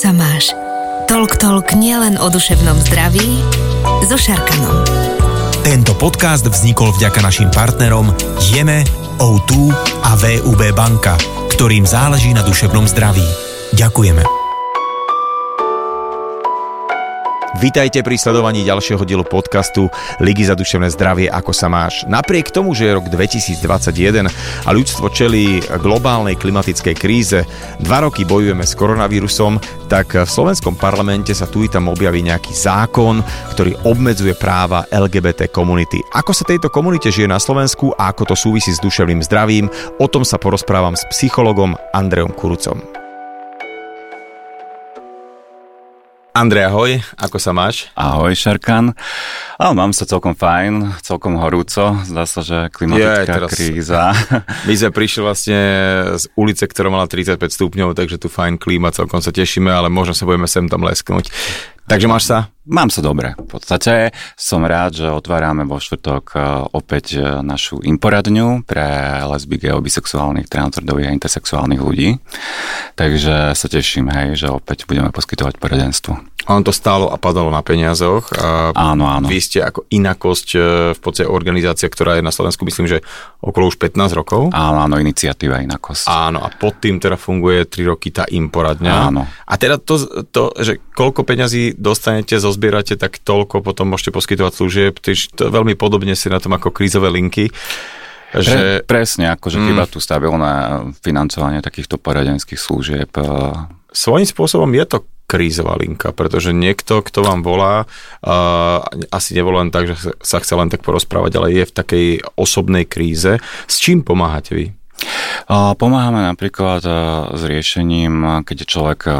sa máš? Tolk Tolk nielen o duševnom zdraví so Šarkanom. Tento podcast vznikol vďaka našim partnerom Jeme, O2 a VUB banka, ktorým záleží na duševnom zdraví. Ďakujeme. Vítajte pri sledovaní ďalšieho dielu podcastu Ligy za duševné zdravie Ako sa máš. Napriek tomu, že je rok 2021 a ľudstvo čelí globálnej klimatickej kríze, dva roky bojujeme s koronavírusom, tak v slovenskom parlamente sa tu i tam objaví nejaký zákon, ktorý obmedzuje práva LGBT komunity. Ako sa tejto komunite žije na Slovensku a ako to súvisí s duševným zdravím, o tom sa porozprávam s psychologom Andreom Kurucom. Andrej, ahoj, ako sa máš? Ahoj, Šarkan. A mám sa celkom fajn, celkom horúco. Zdá sa, že klimatická Je, teraz... kríza. My sme prišli vlastne z ulice, ktorá mala 35 stupňov, takže tu fajn klíma, celkom sa tešíme, ale možno sa budeme sem tam lesknúť. Takže máš sa? Mám sa dobre. V podstate som rád, že otvárame vo štvrtok e, opäť e, našu imporadňu pre lesby, geo, bisexuálnych, transrodových a intersexuálnych ľudí. Takže sa teším, hej, že opäť budeme poskytovať poradenstvo. On to stálo a padalo na peniazoch. A áno, áno. Vy ste ako inakosť e, v podstate organizácia, ktorá je na Slovensku, myslím, že okolo už 15 rokov. Áno, áno, iniciatíva inakosť. Áno, a pod tým teda funguje 3 roky tá imporadňa. Áno. A teda to, to že koľko peňazí dostanete, zozbierate, tak toľko potom môžete poskytovať služieb. To je veľmi podobne si na tom ako krízové linky. Že... Pre, presne, akože mm. chyba tu stabilné financovanie takýchto poradenských služieb. E, Svojím spôsobom je to krízová linka, pretože niekto, kto vám volá, uh, asi nevolá len tak, že sa chce len tak porozprávať, ale je v takej osobnej kríze. S čím pomáhate vy? Pomáhame napríklad e, s riešením, keď človek e,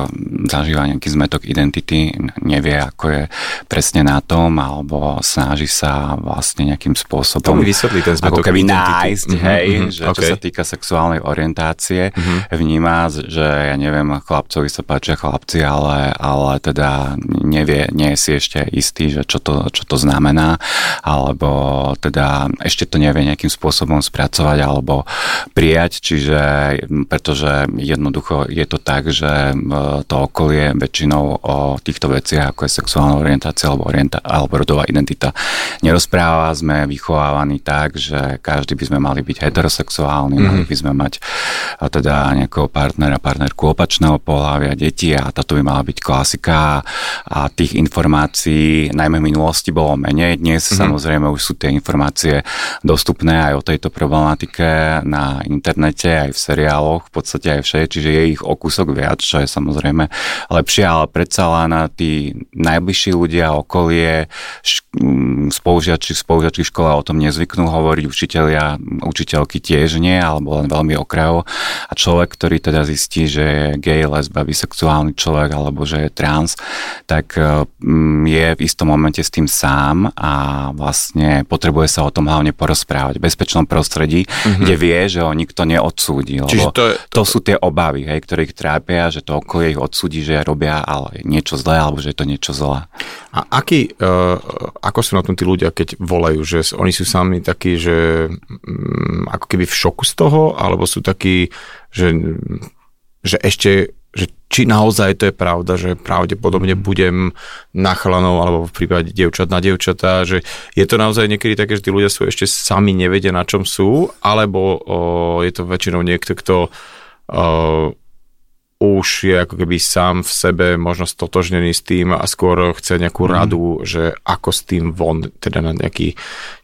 zažíva nejaký zmetok identity, nevie, ako je presne na tom, alebo snaží sa vlastne nejakým spôsobom... To mi vysvetlí ten zmetok ako keby identity. nájsť, mm-hmm, hej, mm-hmm, že okay. čo sa týka sexuálnej orientácie, mm-hmm. vníma, že ja neviem, chlapcovi sa páčia chlapci, ale, ale teda nevie, nie je si ešte istý, že čo to, čo to znamená, alebo teda ešte to nevie nejakým spôsobom spracovať, alebo prijať, čiže pretože jednoducho je to tak, že to okolie väčšinou o týchto veciach, ako je sexuálna orientácia alebo, orienta- alebo rodová identita, nerozpráva. Sme vychovávaní tak, že každý by sme mali byť heterosexuálni, mm-hmm. mali by sme mať teda nejakého partnera, partnerku opačného pohľavia, deti a táto by mala byť klasika a tých informácií najmä v minulosti bolo menej. Dnes mm-hmm. samozrejme už sú tie informácie dostupné aj o tejto problematike na internete svete, aj v seriáloch, v podstate aj všade, čiže je ich o kúsok viac, čo je samozrejme lepšie, ale predsa len tí najbližší ľudia, okolie, mm, spolužiači, spolužiači škola o tom nezvyknú hovoriť, učiteľia, učiteľky tiež nie, alebo len veľmi okrajo. A človek, ktorý teda zistí, že je gay, lesba, bisexuálny človek, alebo že je trans, tak mm, je v istom momente s tým sám a vlastne potrebuje sa o tom hlavne porozprávať v bezpečnom prostredí, mm-hmm. kde vie, že ho nikto neod odsúdi. Lebo to, je, to... to sú tie obavy, hej, ktoré ich trápia, že to okolie ich odsúdi, že robia ale niečo zlé, alebo že je to niečo zlé. A aký, uh, ako sú na tom tí ľudia, keď volajú, že oni sú sami takí, že um, ako keby v šoku z toho, alebo sú takí, že, že ešte že či naozaj to je pravda, že pravdepodobne budem na chlanov alebo v prípade dievčat na dievčatá, že je to naozaj niekedy také, že tí ľudia sú ešte sami nevedia na čom sú, alebo o, je to väčšinou niekto, kto o, už je ako keby sám v sebe možno stotožnený s tým a skôr chce nejakú mm. radu, že ako s tým von, teda na nejaký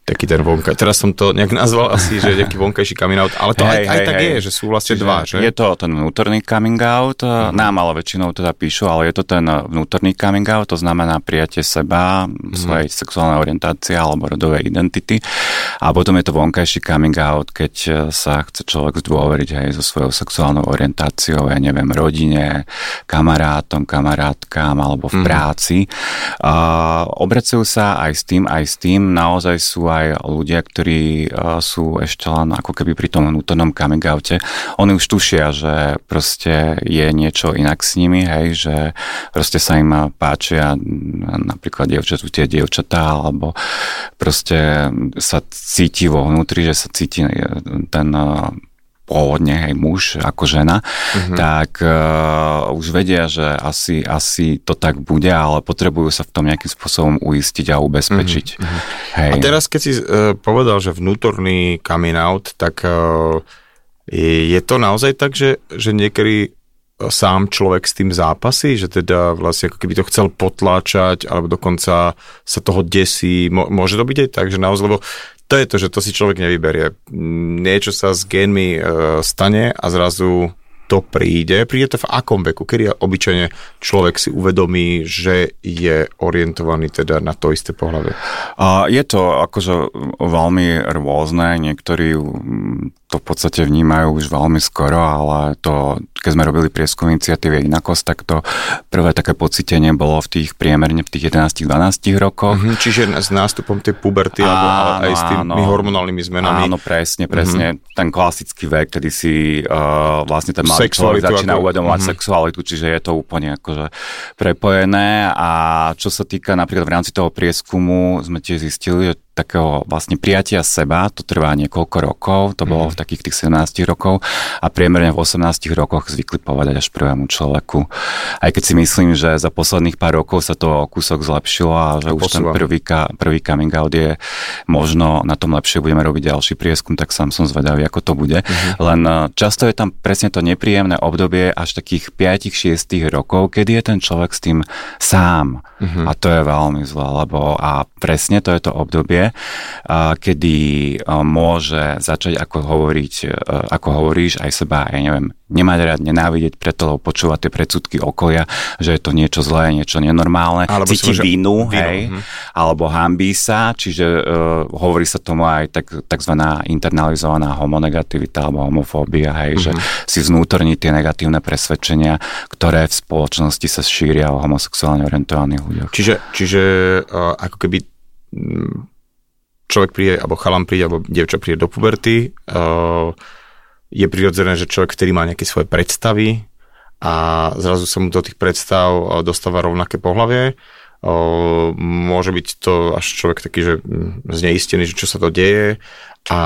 taký ten vonka. Teraz som to nejak nazval asi, že nejaký vonkajší coming out, ale to hey, aj, aj hey, tak hey. je, že sú vlastne Čiže dva, že? Je to ten vnútorný coming out, uh-huh. nám ale väčšinou teda píšu, ale je to ten vnútorný coming out, to znamená prijatie seba, uh-huh. svojej sexuálnej orientácie alebo rodovej identity. A potom je to vonkajší coming out, keď e, sa chce človek zdôveriť aj so svojou sexuálnou orientáciou, ja neviem, rodine, kamarátom, kamarátkám alebo v uh-huh. práci. Uh, obracujú sa aj s tým, aj s tým, naozaj sú aj ľudia, ktorí sú ešte len ako keby pri tom vnútornom coming oute. Oni už tušia, že proste je niečo inak s nimi, hej, že proste sa im páčia napríklad dievčatú tie dievčatá, alebo proste sa cíti vo vnútri, že sa cíti ten pôvodne, hej, muž ako žena, mm-hmm. tak uh, už vedia, že asi, asi to tak bude, ale potrebujú sa v tom nejakým spôsobom uistiť a ubezpečiť. Mm-hmm. Hej. A teraz, keď si uh, povedal, že vnútorný coming out, tak uh, je, je to naozaj tak, že, že niekedy sám človek s tým zápasí, že teda vlastne ako keby to chcel potláčať, alebo dokonca sa toho desí. Môže to byť aj tak, že naozaj, lebo to je to, že to si človek nevyberie. Niečo sa s génmi e, stane a zrazu to príde. Príde to v akom veku? Kedy obyčajne človek si uvedomí, že je orientovaný teda na to isté pohľavie? Je to akože veľmi rôzne. Niektorí to v podstate vnímajú už veľmi skoro, ale to, keď sme robili prieskum iniciatívy Inakos, tak to prvé také pocitenie bolo v tých priemerne v tých 11-12 rokoch. Mm-hmm, čiže s nástupom tej puberty áno, alebo aj s tými áno, hormonálnymi zmenami. Áno, presne, presne. Mm-hmm. Ten klasický vek, kedy si uh, vlastne ten malý človek začína ako... uvedomovať mm-hmm. sexualitu, čiže je to úplne akože prepojené a čo sa týka napríklad v rámci toho prieskumu sme tiež zistili, že takého vlastne prijatia seba, to trvá niekoľko rokov, to bolo mhm. v takých tých 17 rokov a priemerne v 18 rokoch zvykli povedať až prvému človeku. Aj keď si myslím, že za posledných pár rokov sa to kúsok zlepšilo a že to už posúvam. ten prvý, prvý coming out je možno na tom lepšie budeme robiť ďalší prieskum, tak sám som zvedavý, ako to bude. Mm-hmm. Len eh, často je tam presne to nepríjemné obdobie až takých 5-6 rokov, kedy je ten človek s tým sám. Mm-hmm. A to je veľmi zlé, lebo a presne to je to obdobie, kedy môže začať, ako, hovoriť, ako hovoríš, aj seba, ja neviem, nemať rád, nenávidieť, preto lebo počúvať tie predsudky okolia, že je to niečo zlé, niečo nenormálne, alebo cíti môže... vinu, hej, hm. alebo hambí sa, čiže uh, hovorí sa tomu aj tak, takzvaná internalizovaná homonegativita alebo homofóbia, hej, mm-hmm. že mhm. si vnútorní tie negatívne presvedčenia, ktoré v spoločnosti sa šíria o homosexuálne orientovaných ľuďoch. Čiže, čiže uh, ako keby človek príde, alebo chalam príde, alebo dievča príde do puberty, uh, je prirodzené, že človek, ktorý má nejaké svoje predstavy a zrazu sa mu do tých predstav uh, dostáva rovnaké pohlavie, uh, môže byť to až človek taký, že mm, zneistený, že čo sa to deje a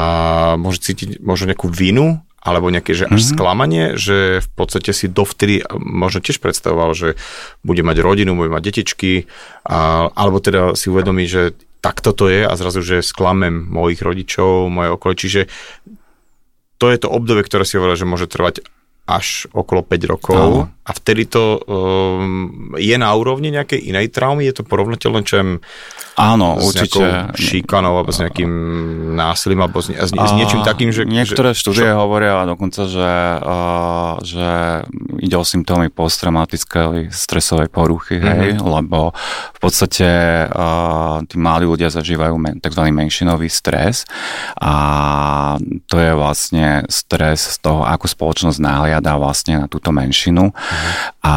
môže cítiť možno nejakú vinu alebo nejaké že až mm-hmm. sklamanie, že v podstate si dovtedy možno tiež predstavoval, že bude mať rodinu, bude mať detičky, a, alebo teda si uvedomí, že takto to je a zrazu, že sklamem mojich rodičov, moje okolie. Čiže to je to obdobie, ktoré si hovoril, že môže trvať až okolo 5 rokov Áno. A vtedy to um, je na úrovni nejakej inej traumy, je to porovnateľné čo Áno, s určite. šíkanou alebo s nejakým násilím alebo s, s, s niečím takým, že... Niektoré že, štúdie čo? hovoria dokonca, že, uh, že ide o symptómy posttraumatickej stresovej poruchy, mm-hmm. hej, lebo v podstate uh, tí mladí ľudia zažívajú men, tzv. menšinový stres a to je vlastne stres z toho, ako spoločnosť náhliada vlastne na túto menšinu mm-hmm. A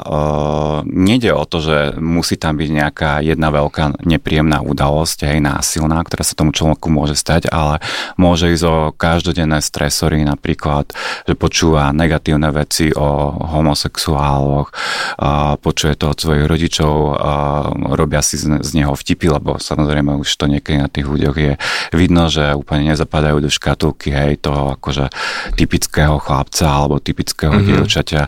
uh, nejde o to, že musí tam byť nejaká jedna veľká nepríjemná udalosť, hej, násilná, ktorá sa tomu človeku môže stať, ale môže ísť o každodenné stresory, napríklad, že počúva negatívne veci o homosexuáloch, počuje to od svojich rodičov, robia si z, z neho vtipy, lebo samozrejme už to niekedy na tých ľuďoch je vidno, že úplne nezapadajú do škatulky, hej, toho akože typického chlapca alebo typického mm-hmm. dievčaťa.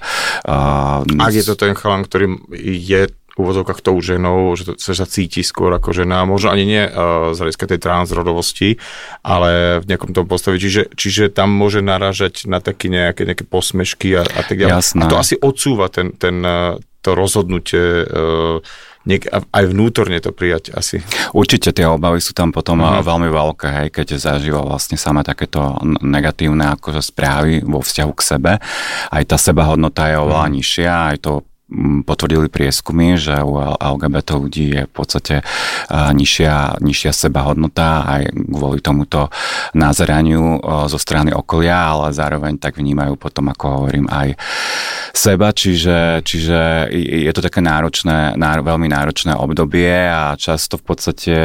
Ak je to ten chalan, ktorý je úvodzovkách tou ženou, že to, sa cíti skôr ako žena, možno ani nie uh, z hľadiska tej transrodovosti, ale v nejakom tom postavi, čiže, čiže tam môže naražať na také nejaké, nejaké posmešky a, a tak ďalej. A to asi odsúva ten, ten, uh, to rozhodnutie uh, niek- aj vnútorne to prijať asi. Určite tie obavy sú tam potom uh-huh. veľmi veľké, hej, keď zažíva vlastne sama takéto negatívne akože správy vo vzťahu k sebe. Aj tá sebahodnota je oveľa uh-huh. nižšia, aj to potvrdili prieskumy, že u LGBT ľudí je v podstate nižšia, nižšia sebahodnota aj kvôli tomuto názeraniu zo strany okolia, ale zároveň tak vnímajú potom, ako hovorím, aj seba, čiže, čiže je to také náročné, náro, veľmi náročné obdobie a často v podstate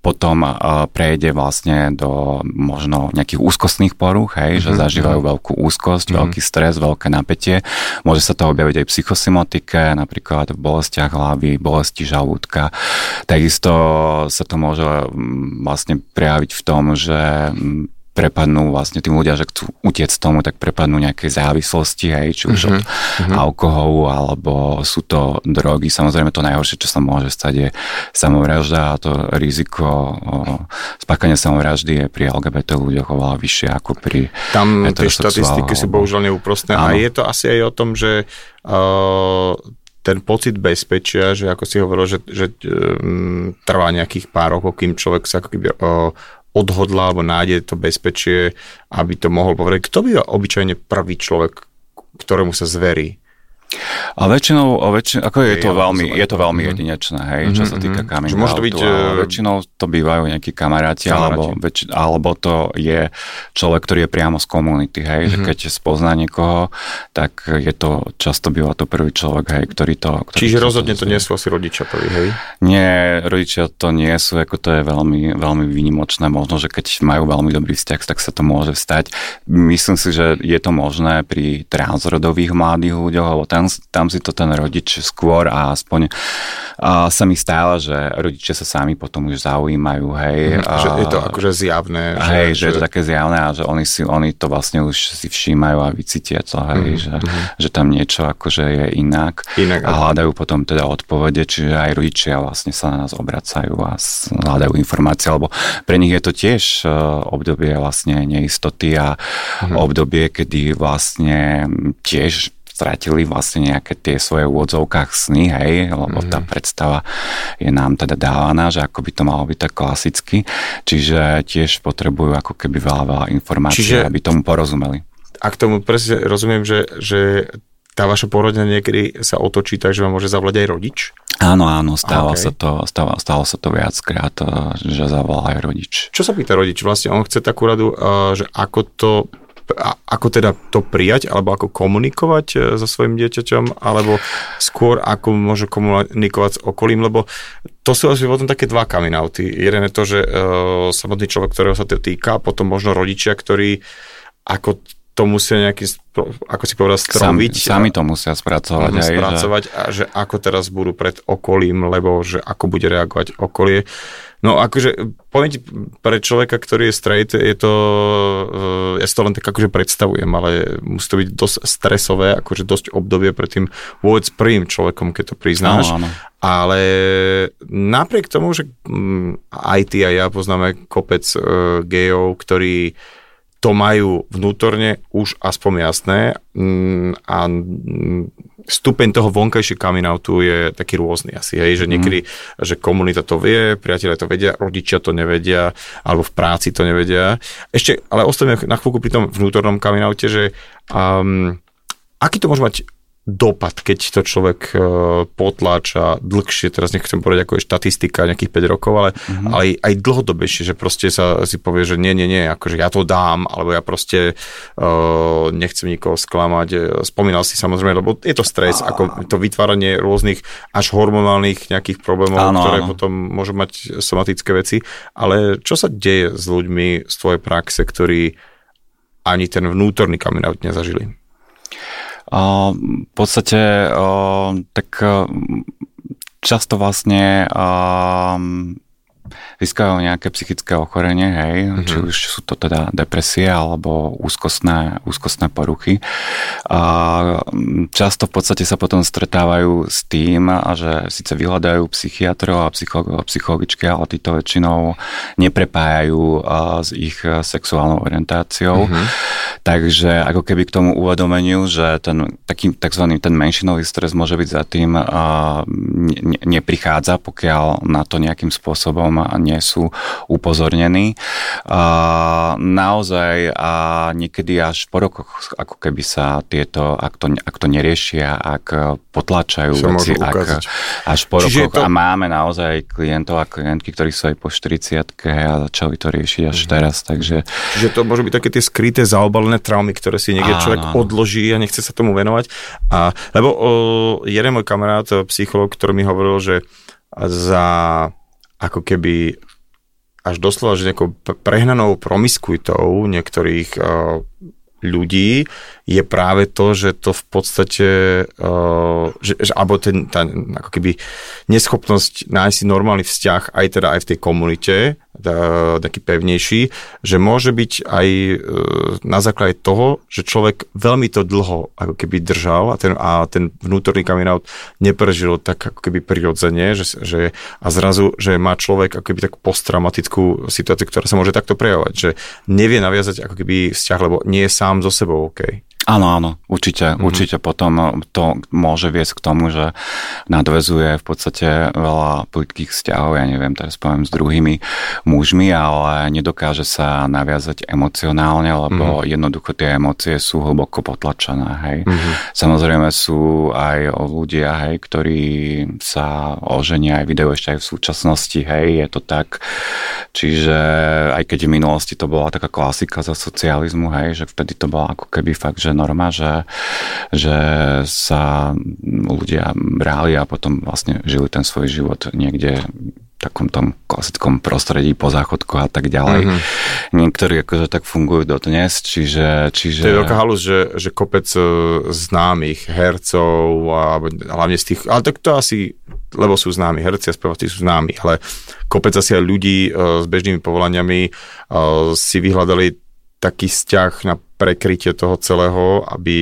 potom prejde vlastne do možno nejakých úzkostných poruch, hej, mm-hmm. že mhm, zažívajú mhm. veľkú úzkosť, mm-hmm. veľký stres, veľké napätie. Môže sa to objaviť aj v psychosimotike, napríklad v bolestiach hlavy, bolesti žalúdka. Takisto sa to môže vlastne prejaviť v tom, že prepadnú vlastne tí ľudia, že chcú utiec tomu, tak prepadnú nejaké závislosti, hej, či už mm-hmm. od mm-hmm. alkoholu, alebo sú to drogy. Samozrejme to najhoršie, čo sa môže stať, je samovražda a to riziko spákania samovraždy je pri LGBT ľuďoch oveľa vyššie ako pri Tam tie štatistiky sú bohužiaľ neúprostné a je to asi aj o tom, že uh, ten pocit bezpečia, že ako si hovoril, že, že um, trvá nejakých pár rokov, kým človek sa ako keby uh, odhodlá alebo nájde to bezpečie, aby to mohol povedať. Kto by obyčajne prvý človek, ktorému sa zverí? A väčšinou, väčšinou ako je, to veľmi, je to veľmi jedinečné, hej, čo sa týka mhm. coming outu. Byť, uh... väčšinou to bývajú nejakí kamaráti. Alebo, väč, alebo to je človek, ktorý je priamo z komunity, hej, že mhm. keď spozná niekoho, tak je to, často býva to prvý človek, hej, ktorý to... Ktorý Čiže to rozhodne to nie sú asi rodičia prvý, hej? Nie, rodičia to nie sú, ako to je veľmi, veľmi výnimočné, možno, že keď majú veľmi dobrý vzťah, tak sa to môže stať. Myslím si, že je to možné pri transrodových mladých ľuďoch, alebo tam, tam si to ten rodič skôr a aspoň a sa mi stále, že rodičia sa sami potom už zaujímajú, hej. Mm, a, že je to akože zjavné. Že, hej, že, že je to také zjavné a že oni, si, oni to vlastne už si všímajú a vycítia to, hej, mm, že, mm. že tam niečo akože je inak, inak a hľadajú potom teda odpovede, čiže aj rodičia vlastne sa na nás obracajú a hľadajú informácie, lebo pre nich je to tiež e, obdobie vlastne neistoty a mm. obdobie, kedy vlastne tiež stratili vlastne nejaké tie svoje úvodzovkách sny, hej, lebo mm-hmm. tá mhm. predstava je nám teda dávaná, že ako by to malo byť tak klasicky, čiže tiež potrebujú ako keby veľa, veľa informácií, čiže, aby tomu porozumeli. A k tomu presne rozumiem, že, že tá vaša porodina niekedy sa otočí tak, že vám môže zavolať aj rodič? Áno, áno, stáva okay. sa to, stáva, stalo sa to viackrát, že zavolá aj rodič. Čo sa pýta rodič? Vlastne on chce takú radu, že ako to ako teda to prijať, alebo ako komunikovať e, so svojim dieťaťom, alebo skôr ako môže komunikovať s okolím, lebo to sú asi potom také dva coming outy. Jeden je to, že uh, samotný človek, ktorého sa to týka, potom možno rodičia, ktorí ako to musia nejaký, ako si povedal, stroviť. Sami, sami to musia spracovať. Aj, spracovať že... a že ako teraz budú pred okolím, lebo že ako bude reagovať okolie. No akože, poviem ti, pre človeka, ktorý je straight, je to, uh, ja si to len tak akože predstavujem, ale musí to byť dosť stresové, akože dosť obdobie pred tým vôbec prvým človekom, keď to priznáš. Áno, áno. Ale napriek tomu, že um, aj ty a ja poznáme kopec uh, gejov, ktorí to majú vnútorne už aspoň jasné um, a um, stupeň toho vonkajšie coming outu je taký rôzny asi, hej, že mhm. niekedy, mm. že komunita to vie, priatelia to vedia, rodičia to nevedia, alebo v práci to nevedia. Ešte, ale ostavíme na chvíľku pri tom vnútornom coming oute, že um, aký to môže mať dopad, keď to človek uh, potláča dlhšie, teraz nechcem povedať ako je štatistika nejakých 5 rokov, ale, mm-hmm. ale aj, aj dlhodobejšie, že proste sa si povie, že nie, nie, nie, akože ja to dám, alebo ja proste uh, nechcem nikoho sklamať. Spomínal si samozrejme, lebo je to stres, a... ako to vytváranie rôznych až hormonálnych nejakých problémov, áno, ktoré áno. potom môžu mať somatické veci, ale čo sa deje s ľuďmi z tvojej praxe, ktorí ani ten vnútorný coming out nezažili? V podstate tak často vlastne získajú nejaké psychické ochorenie, hej, mm-hmm. či už sú to teda depresie alebo úzkostné, úzkostné poruchy. A často v podstate sa potom stretávajú s tým, že síce vyhľadajú psychiatrov a psycholo- psychologičky, ale títo väčšinou neprepájajú s ich sexuálnou orientáciou. Mm-hmm. Takže ako keby k tomu uvedomeniu, že ten taký tzv. ten menšinový stres môže byť za tým, ne, neprichádza, pokiaľ na to nejakým spôsobom nie sú upozornení. A naozaj a niekedy až po rokoch, ako keby sa tieto, ak to, ak to neriešia, ak potlačajú sa veci, ak, až po Čiže rokoch to... a máme naozaj klientov a klientky, ktorí sú aj po 40 a začali to riešiť až mm-hmm. teraz, takže... Čiže to môžu byť také tie skryté zaobalené traumy, ktoré si niekde áno, človek áno. odloží a nechce sa tomu venovať. A, lebo o, jeden môj kamarát, psycholog, ktorý mi hovoril, že za ako keby až doslova, že nejakou prehnanou promiskuitou niektorých uh, ľudí je práve to, že to v podstate, uh, že, že, alebo ten, tá ako keby neschopnosť nájsť si normálny vzťah aj teda aj v tej komunite, taký pevnejší, že môže byť aj e, na základe toho, že človek veľmi to dlho ako keby držal a ten, a ten vnútorný coming out neprežil tak ako keby prirodzene, že, že a zrazu, že má človek ako keby takú posttraumatickú situáciu, ktorá sa môže takto prejavovať, že nevie naviazať ako keby vzťah, lebo nie je sám so sebou OK. Áno, áno, určite, mm-hmm. určite potom to môže viesť k tomu, že nadvezuje v podstate veľa plitkých vzťahov, ja neviem, teraz poviem s druhými mužmi, ale nedokáže sa naviazať emocionálne, lebo mm-hmm. jednoducho tie emócie sú hlboko potlačené, hej. Mm-hmm. Samozrejme sú aj ľudia, hej, ktorí sa oženia aj video ešte aj v súčasnosti, hej, je to tak. Čiže aj keď v minulosti to bola taká klasika za socializmu, hej, že vtedy to bola ako keby fakt, že norma, že, že sa ľudia brali a potom vlastne žili ten svoj život niekde takom tom klasickom prostredí po záchodku a tak ďalej. Mm-hmm. Niektorí akože tak fungujú dodnes, čiže... čiže... To je veľká halus, že, že kopec e, známych hercov, a hlavne z tých, ale tak to asi, lebo sú známi, herci a speváci sú známi, ale kopec asi aj ľudí uh, s bežnými povolaniami uh, si vyhľadali taký vzťah na prekrytie toho celého, aby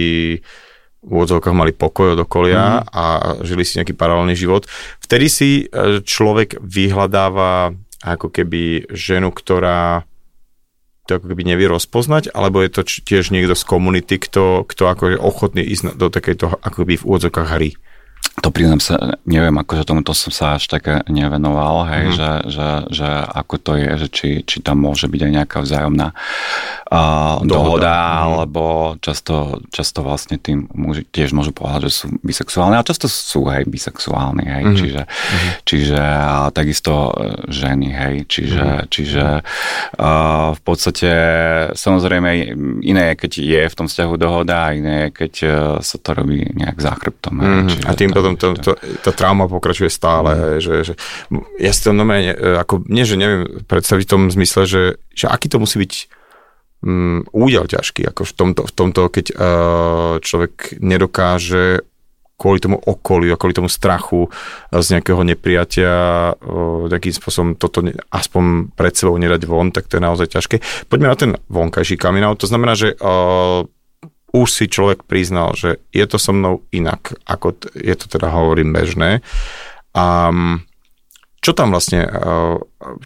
v úvodzovkách mali pokoj od okolia mm. a žili si nejaký paralelný život. Vtedy si e, človek vyhľadáva ako keby ženu, ktorá to ako keby nevie rozpoznať, alebo je to tiež niekto z komunity, kto, kto ako je ochotný ísť do takejto ako keby v úvodzovkách hry. To priznám sa, neviem, akože tomuto som sa až tak nevenoval, hej, mm. že, že, že ako to je, že či, či tam môže byť aj nejaká vzájomná uh, dohoda, dohoda mm. alebo často, často vlastne tým muži tiež môžu povedať, že sú bisexuálni, a často sú, hej, bisexuálni, hej, mm. čiže, mm. čiže a takisto e, ženy, hej, čiže, mm. čiže uh, v podstate samozrejme iné je, keď je v tom vzťahu dohoda a iné je, keď uh, sa to robí nejak záchrbtom. Hej, mm. čiže a tým potom to, to, tá trauma pokračuje stále. Mm. Že, že, ja si to normálne, ako, nie, že neviem predstaviť v tom zmysle, že, že aký to musí byť um, údel ťažký, ako v tomto, v tomto keď uh, človek nedokáže kvôli tomu okoliu kvôli tomu strachu z nejakého nepriatia takým spôsobom toto aspoň pred sebou nedať von, tak to je naozaj ťažké. Poďme na ten vonkajší coming out. To znamená, že už si človek priznal, že je to so mnou inak, ako t- je to teda hovorím bežné. A čo tam vlastne,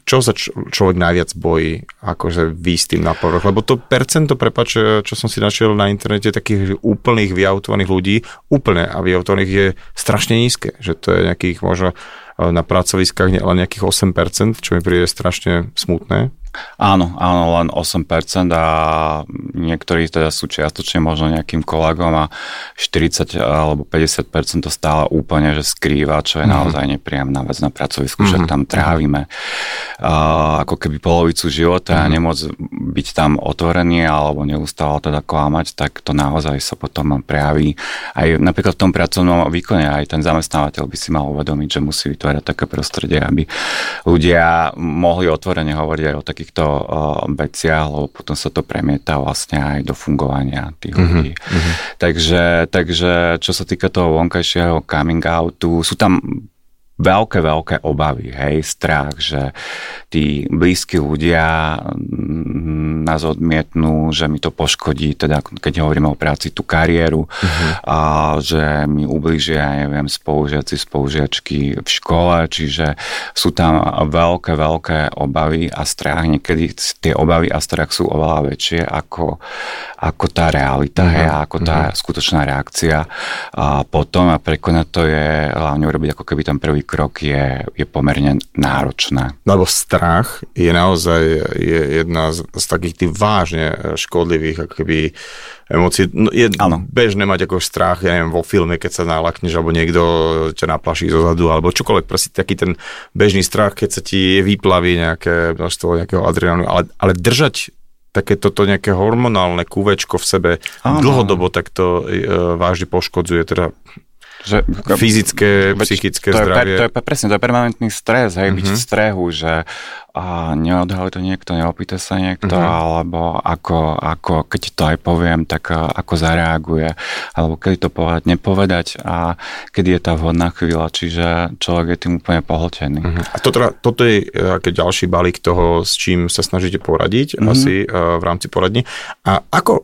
čo sa človek najviac bojí, akože výjsť tým na povrch? Lebo to percento, prepač, čo som si našiel na internete, takých úplných vyautovaných ľudí, úplne a vyautovaných je strašne nízke, že to je nejakých možno na pracoviskách len nejakých 8%, čo mi príde strašne smutné. Áno, áno, len 8% a niektorí teda sú čiastočne možno nejakým kolegom a 40 alebo 50% to stále úplne, že skrýva, čo je mm-hmm. naozaj nepríjemná vec na pracovisku, mm-hmm. že tam trávime uh, ako keby polovicu života mm-hmm. a mhm. nemôcť byť tam otvorený alebo neustále teda klamať, tak to naozaj sa potom prejaví aj napríklad v tom pracovnom výkone, aj ten zamestnávateľ by si mal uvedomiť, že musí vytvárať také prostredie, aby ľudia mohli otvorene hovoriť aj o takých takýchto uh, veciach, lebo potom sa to premieta vlastne aj do fungovania tých mm-hmm. ľudí. Mm-hmm. Takže, takže čo sa týka toho vonkajšieho coming outu, sú tam veľké, veľké obavy, hej, strach, že tí blízki ľudia mm, nás odmietnú, že mi to poškodí, teda keď hovoríme o práci, tú kariéru, uh-huh. a že mi ubližia, ja neviem, spolužiaci, spolužiačky v škole, čiže sú tam veľké, veľké obavy a strach. Niekedy tie obavy a strach sú oveľa väčšie ako, ako tá realita, uh-huh. hej, ako tá uh-huh. skutočná reakcia. A potom a prekonať to je hlavne urobiť ako keby ten prvý krok je, je pomerne náročné. Lebo strach je naozaj je jedna z, z takých tých vážne škodlivých ako keby emócií. No, je ano. bežné mať ako strach, ja neviem, vo filme, keď sa nalakneš, alebo niekto ťa naplaší zo zadu, alebo čokoľvek, proste taký ten bežný strach, keď sa ti vyplaví nejaké množstvo nejakého adrenalínu, ale, ale držať také toto nejaké hormonálne kúvečko v sebe ano. dlhodobo takto e, vážne poškodzuje teda že, fyzické, psychické to zdravie. Je, to je presne, to je permanentný stres, hej, mm-hmm. byť v mhm. strehu, že a neodhalí to niekto, neopýta sa niekto, uh-huh. alebo ako, ako, keď to aj poviem, tak ako zareaguje, alebo kedy to povedať, nepovedať a kedy je tá vhodná chvíľa, čiže človek je tým úplne pohltený. Uh-huh. A to teda, toto je aký ďalší balík toho, s čím sa snažíte poradiť uh-huh. asi uh, v rámci poradní. A ako e,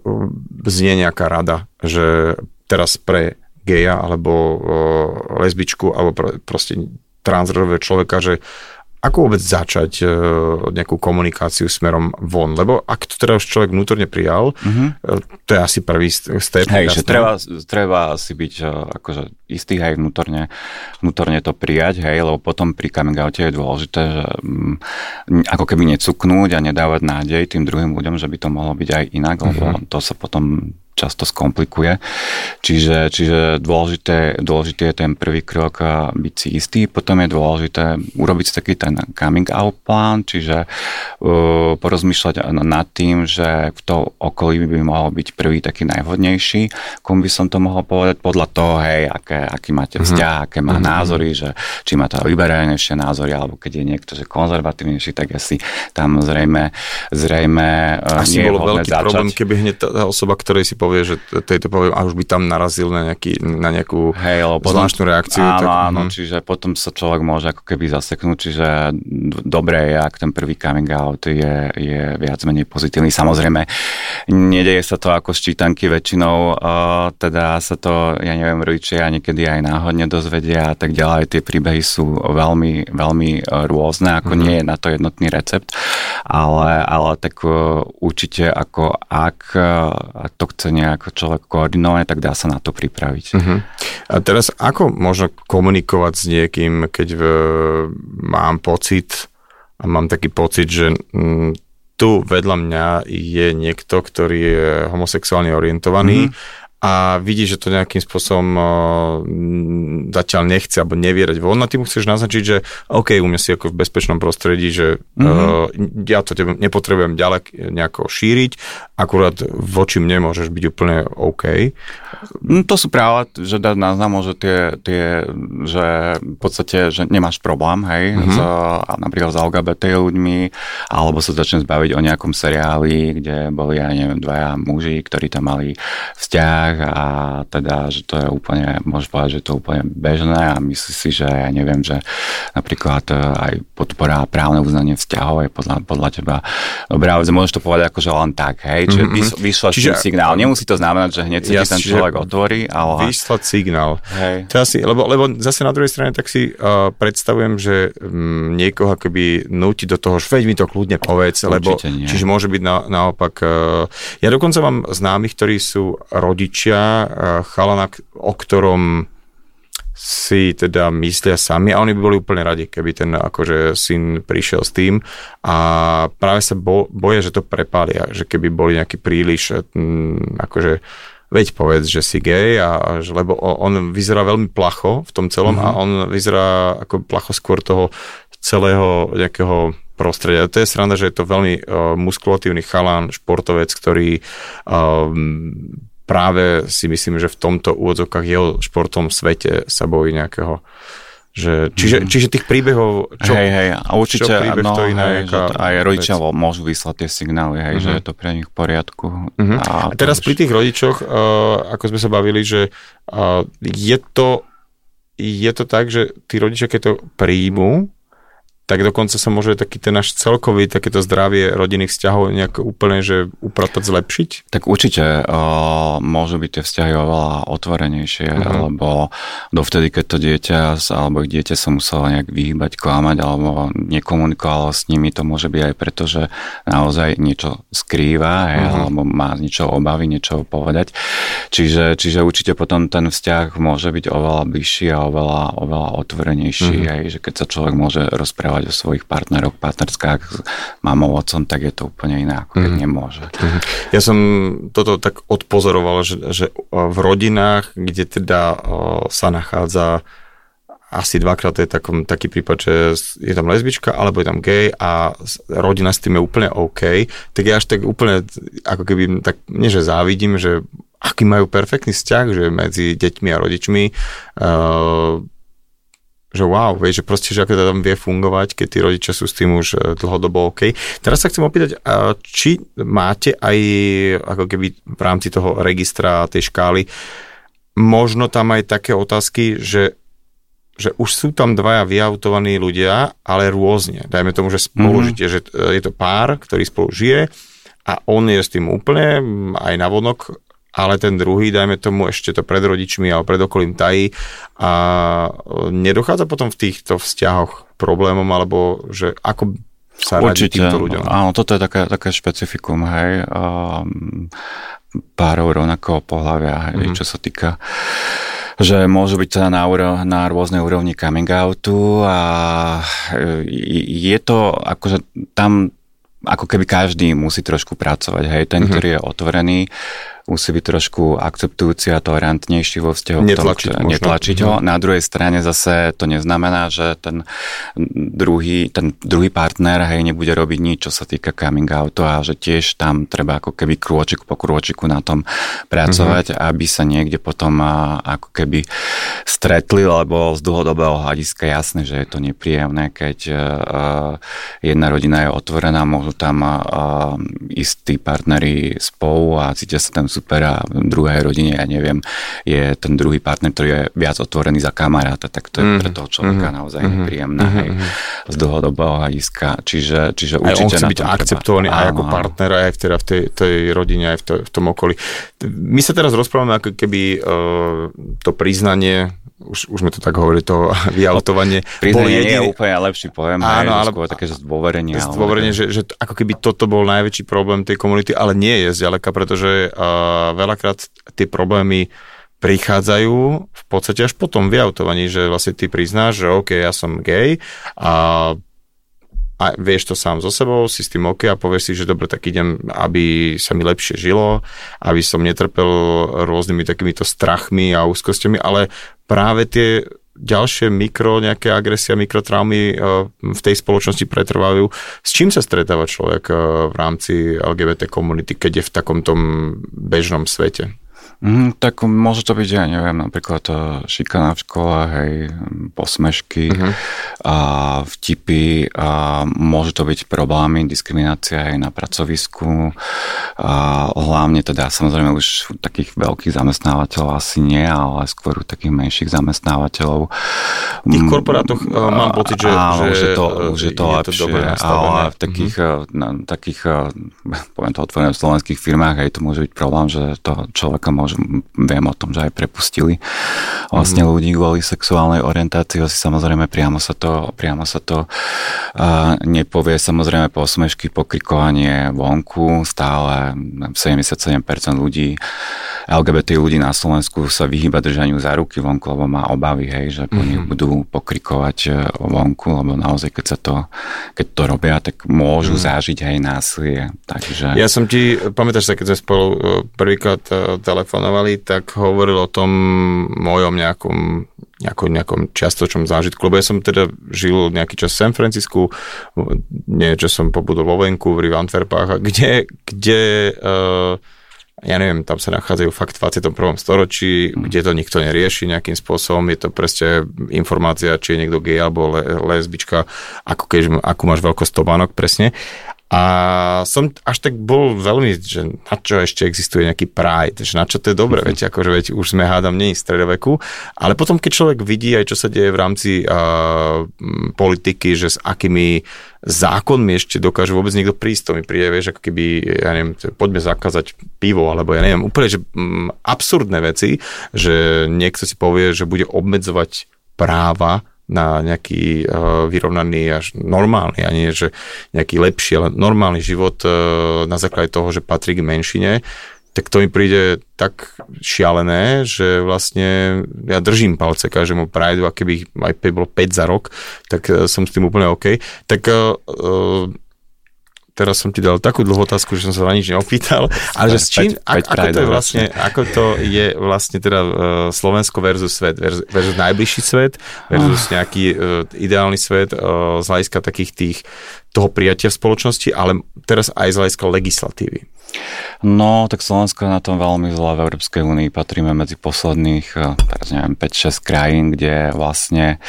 znie nejaká rada, že teraz pre geja alebo uh, lesbičku alebo pr- proste transrodového človeka, že ako vôbec začať uh, nejakú komunikáciu smerom von? Lebo ak to teda už človek vnútorne prijal, uh-huh. to je asi prvý step. Hej, že treba, treba si byť uh, akože istý aj vnútorne, vnútorne to prijať, hej, lebo potom pri coming oute je dôležité, že um, ako keby necuknúť a nedávať nádej tým druhým ľuďom, že by to mohlo byť aj inak, lebo uh-huh. to sa potom často skomplikuje. Čiže, čiže dôležité, dôležité je ten prvý krok byť si istý, potom je dôležité urobiť si taký ten coming out plán, čiže uh, porozmýšľať nad tým, že v to okolí by mohol byť prvý taký najvhodnejší, komu by som to mohol povedať podľa toho, hej, aké, aký máte mhm. vzťah, mm-hmm. aké má mm-hmm. názory, že či má to liberálnejšie názory, alebo keď je niekto, že konzervatívnejší, tak asi tam zrejme, zrejme uh, asi nie bolo veľký začať. problém, keby hneď tá osoba, ktorej si povie, že tejto poviem, a už by tam narazil na, nejaký, na nejakú Hej, potom, zvláštnu reakciu. Áno, tak, áno, hm. čiže potom sa človek môže ako keby zaseknúť, čiže dobré je, ak ten prvý coming out je, je viac menej pozitívny. Samozrejme, nedeje sa to ako ščítanky väčšinou, uh, teda sa to, ja neviem, rodičia niekedy aj náhodne dozvedia a tak ďalej. Tie príbehy sú veľmi, veľmi rôzne, ako mm-hmm. nie je na to jednotný recept, ale, ale tak uh, určite ako ak uh, to chce nejak človek koordinovať, tak dá sa na to pripraviť. Uh-huh. A teraz ako možno komunikovať s niekým, keď v, mám pocit a mám taký pocit, že m, mm, tu vedľa mňa je niekto, ktorý je homosexuálne orientovaný mm-hmm a vidí, že to nejakým spôsobom uh, zatiaľ nechce alebo nevie dať von, a ty mu chceš naznačiť, že OK, u mňa si ako v bezpečnom prostredí, že mm-hmm. uh, ja to tebe nepotrebujem ďalej nejako šíriť, akurát voči mne môžeš byť úplne OK. No, to sú práva, že dať na znamo, že tie, tie, že v podstate, že nemáš problém, hej, mm-hmm. s, napríklad s LGBT ľuďmi, alebo sa začne zbaviť o nejakom seriáli, kde boli, ja neviem, dvaja muži, ktorí tam mali vzťah vzťah a teda, že to je úplne, môžeš povedať, že to je úplne bežné a myslí si, že ja neviem, že napríklad e, aj podpora právne uznanie vzťahov je podľa, podľa teba dobrá vec. Môžeš to povedať že len tak, hej? Čiže mm-hmm. vyšla čiže, signál. Nemusí to znamenať, že hneď si ja, ten človek otvorí, ale... Vyslať signál. Hej. To asi, lebo, lebo zase na druhej strane tak si uh, predstavujem, že um, niekoho akoby núti do toho, že veď mi to kľudne povedz, lebo nie. čiže môže byť na, naopak... Uh, ja dokonca mám známych, ktorí sú rodiči rodičia chalana, o ktorom si teda myslia sami a oni by boli úplne radi, keby ten akože syn prišiel s tým a práve sa bo, boja, že to prepália, že keby boli nejaký príliš m, akože veď povedz, že si gay, a, že, lebo on vyzerá veľmi placho v tom celom mm-hmm. a mhm. on vyzerá ako placho skôr toho celého nejakého prostredia. To je sranda, že je to veľmi uh, muskulatívny chalán, športovec, ktorý um, práve si myslím, že v tomto úvodzovkách jeho športom svete sa bojí nejakého že, čiže, mm. čiže tých príbehov, čo, hej, hej, a určite, čo príbeh, no, to iná hej, že aj rodičia vec. môžu vyslať tie signály, hej, mm-hmm. že mhm. je to pre nich v poriadku. Mm-hmm. A, a teraz pri tých rodičoch, uh, ako sme sa bavili, že uh, je to je to tak, že tí rodičia, keď to príjmu, tak dokonca sa môže taký ten náš celkový takéto zdravie rodinných vzťahov nejak úplne, že upratať, zlepšiť? Tak určite uh, môžu byť tie vzťahy oveľa otvorenejšie, uh-huh. lebo dovtedy, keď to dieťa alebo ich dieťa sa muselo nejak vyhýbať, klamať alebo nekomunikovalo s nimi, to môže byť aj preto, že naozaj niečo skrýva uh-huh. alebo má niečo obavy, niečo povedať. Čiže, čiže určite potom ten vzťah môže byť oveľa bližší a oveľa, oveľa otvorenejší, uh-huh. aj, že keď sa človek môže rozprávať rozprávať o svojich partneroch, partnerskách s mamou, otcom, tak je to úplne iné, ako keď mm. nemôže. Mm. Ja som toto tak odpozoroval, že, že v rodinách, kde teda sa nachádza asi dvakrát je takom, taký prípad, že je tam lesbička, alebo je tam gay a rodina s tým je úplne OK, tak ja až tak úplne, ako keby, tak nie že závidím, že aký majú perfektný vzťah, že medzi deťmi a rodičmi. Uh, že wow, vieš, že proste, že ako to tam vie fungovať, keď tí rodičia sú s tým už e, dlhodobo OK. Teraz sa chcem opýtať, či máte aj ako keby v rámci toho registra tej škály možno tam aj také otázky, že že už sú tam dvaja vyautovaní ľudia, ale rôzne. Dajme tomu, že spolužitie, mm-hmm. že e, je to pár, ktorý spolu žije a on je s tým úplne aj na vonok ale ten druhý, dajme tomu, ešte to pred rodičmi alebo pred okolím tají a nedochádza potom v týchto vzťahoch problémom, alebo že ako sa Určite, týmto ľuďom. Áno, toto je také, také špecifikum, hej, um, párov rovnakého pohľavia, hej, mm-hmm. čo sa týka že môžu byť teda na, na rôznej úrovni coming outu a e, je to akože tam ako keby každý musí trošku pracovať, hej, ten, mm-hmm. ktorý je otvorený, musí byť trošku akceptujúci a tolerantnejší vo vzťahu netlačiť, tom, netlačiť ho. Mhm. Na druhej strane zase to neznamená, že ten druhý, ten druhý partner hej, nebude robiť nič, čo sa týka coming outu a že tiež tam treba ako keby krôčik po krôčiku na tom pracovať, mm-hmm. aby sa niekde potom ako keby stretli, lebo z dlhodobého hľadiska jasné, že je to nepríjemné, keď uh, jedna rodina je otvorená, môžu tam istí partneri spolu a cítia sa tam super a v druhej rodine, ja neviem, je ten druhý partner, ktorý je viac otvorený za kamaráta, tak to je mm. pre toho človeka mm. naozaj mm. nepríjemné mm. aj z dlhodobého hľadiska. Čiže, čiže aj určite on chce byť akceptovaný aj ako partner, aj v, teda v tej, tej rodine, aj v, to, v tom okolí. My sa teraz rozprávame ako keby uh, to priznanie už, už sme to tak hovorili, to vyautovanie. Priznanie jediný... je úplne lepší pojem, Áno, ale skôr také, zdôverenie. Zdôverenie, že, že ako keby toto bol najväčší problém tej komunity, ale nie je zďaleka, pretože uh, veľakrát tie problémy prichádzajú v podstate až po tom vyautovaní, že vlastne ty priznáš, že OK, ja som gay a a vieš to sám so sebou, si s tým OK a povieš si, že dobre, tak idem, aby sa mi lepšie žilo, aby som netrpel rôznymi takýmito strachmi a úzkostiami, ale práve tie ďalšie mikro, nejaké agresia, mikrotraumy eh, v tej spoločnosti pretrvajú. S čím sa stretáva človek eh, v rámci LGBT komunity, keď je v takom tom bežnom svete? Mm, tak môže to byť, ja neviem, napríklad uh, šikana v škole, hej, posmešky uh-huh. a vtipy a môže to byť problémy, diskriminácia aj na pracovisku a hlavne teda samozrejme už takých veľkých zamestnávateľov asi nie, ale skôr u takých menších zamestnávateľov. V tých korporátoch uh, mám pocit, že, áno, že, že to, už je to je lepšie, to ale v takých, uh-huh. na, takých poviem to otvorené slovenských firmách aj to môže byť problém, že to človeka môže že viem o tom, že aj prepustili vlastne mm. ľudí kvôli sexuálnej orientácii, asi samozrejme priamo sa to, priamo sa to uh, nepovie, samozrejme posmešky, pokrikovanie vonku, stále 77% ľudí, LGBT ľudí na Slovensku sa vyhýba držaniu za ruky vonku, lebo má obavy, hej, že po nich mm. budú pokrikovať e, vonku, lebo naozaj, keď sa to, keď to robia, tak môžu mm. zážiť aj násilie. Takže... Ja som ti, pamätáš sa, keď sme spolu e, prvýkrát telefon telefonovali, tak hovoril o tom mojom nejakom nejakom, nejakom čiastočnom zážitku, lebo ja som teda žil nejaký čas v San Francisku, niečo som pobudol vo Vancouveri, v Antwerpách, a kde, kde uh, ja neviem, tam sa nachádzajú fakt v 21. storočí, mm. kde to nikto nerieši nejakým spôsobom, je to presne informácia, či je niekto gay alebo le, lesbička, ako keď, akú máš veľkosť tobánok presne. A som až tak bol veľmi, že na čo ešte existuje nejaký pride, že na čo to je dobre, mm-hmm. veď akože veď už sme hádam nie stredoveku, ale potom keď človek vidí aj čo sa deje v rámci uh, politiky, že s akými zákonmi ešte dokáže vôbec niekto prísť, to mi príde, vieš, ako keby, ja neviem, poďme zakázať pivo, alebo ja neviem, úplne, že um, absurdné veci, že niekto si povie, že bude obmedzovať práva na nejaký uh, vyrovnaný až normálny, a nie že nejaký lepší, ale normálny život uh, na základe toho, že patrí k menšine, tak to mi príde tak šialené, že vlastne ja držím palce každému Prideu a keby aj bolo 5 za rok, tak uh, som s tým úplne OK. Tak uh, teraz som ti dal takú dlhú otázku, že som sa na nič neopýtal, ale že s čím, ak, ako to je vlastne, ako to je vlastne teda uh, Slovensko versus svet, versus, versus najbližší svet, versus nejaký uh, ideálny svet uh, z hľadiska takých tých toho prijatia v spoločnosti, ale teraz aj z hľadiska legislatívy. No, tak Slovensko je na tom veľmi zle. V Európskej únii patríme medzi posledných, eh, teraz neviem, 5-6 krajín, kde vlastne